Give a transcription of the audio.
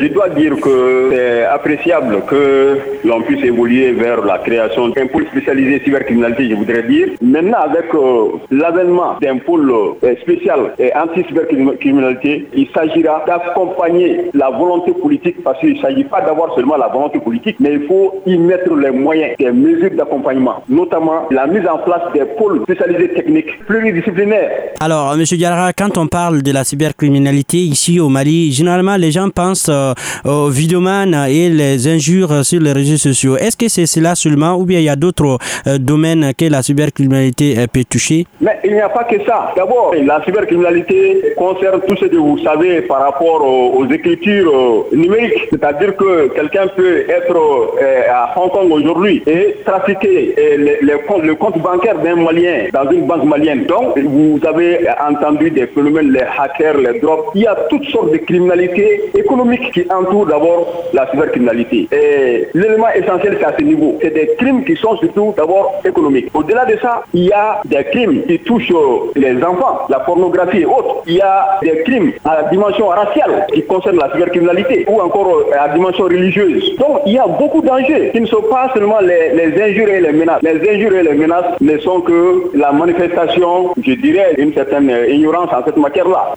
Je dois dire que c'est appréciable que l'on puisse évoluer vers la création d'un pôle spécialisé cybercriminalité, je voudrais dire. Maintenant, avec euh, l'avènement d'un pôle euh, spécial et anti-cybercriminalité, il s'agira d'accompagner la volonté politique parce qu'il ne s'agit pas d'avoir seulement la volonté politique, mais il faut y mettre les moyens, des mesures d'accompagnement, notamment la mise en place des pôles spécialisés techniques pluridisciplinaires. Alors, M. Diarra, quand on parle de la cybercriminalité ici au Mali, généralement les gens pensent euh, aux vidéoman et les injures sur les réseaux sociaux. Est-ce que c'est cela seulement ou bien il y a d'autres euh, domaines que la cybercriminalité euh, peut toucher? Mais il n'y a pas que ça. D'abord, la cybercriminalité concerne tout ce que vous savez par rapport aux, écritures numériques. C'est-à-dire que quelqu'un peut être à Hong Kong aujourd'hui et trafiquer le compte bancaire d'un Malien dans une banque malienne. Donc, vous avez entendu des phénomènes, les hackers, les drops. Il y a toutes sortes de criminalités économiques qui entourent d'abord la cybercriminalité. Et l'élément essentiel, c'est à ce niveau. C'est des crimes qui sont surtout d'abord économiques. Au-delà de ça, il y a des crimes qui touchent les enfants, la pornographie et autres. Il y a des crimes à la dimension raciale qui concernent la cybercriminalité ou encore à la dimension religieuse. Donc, il y a beaucoup d'enjeux qui ne sont pas seulement les, les injures et les menaces. Les injures et les menaces ne sont que la manifestation, je dirais, d'une certaine ignorance en cette matière-là.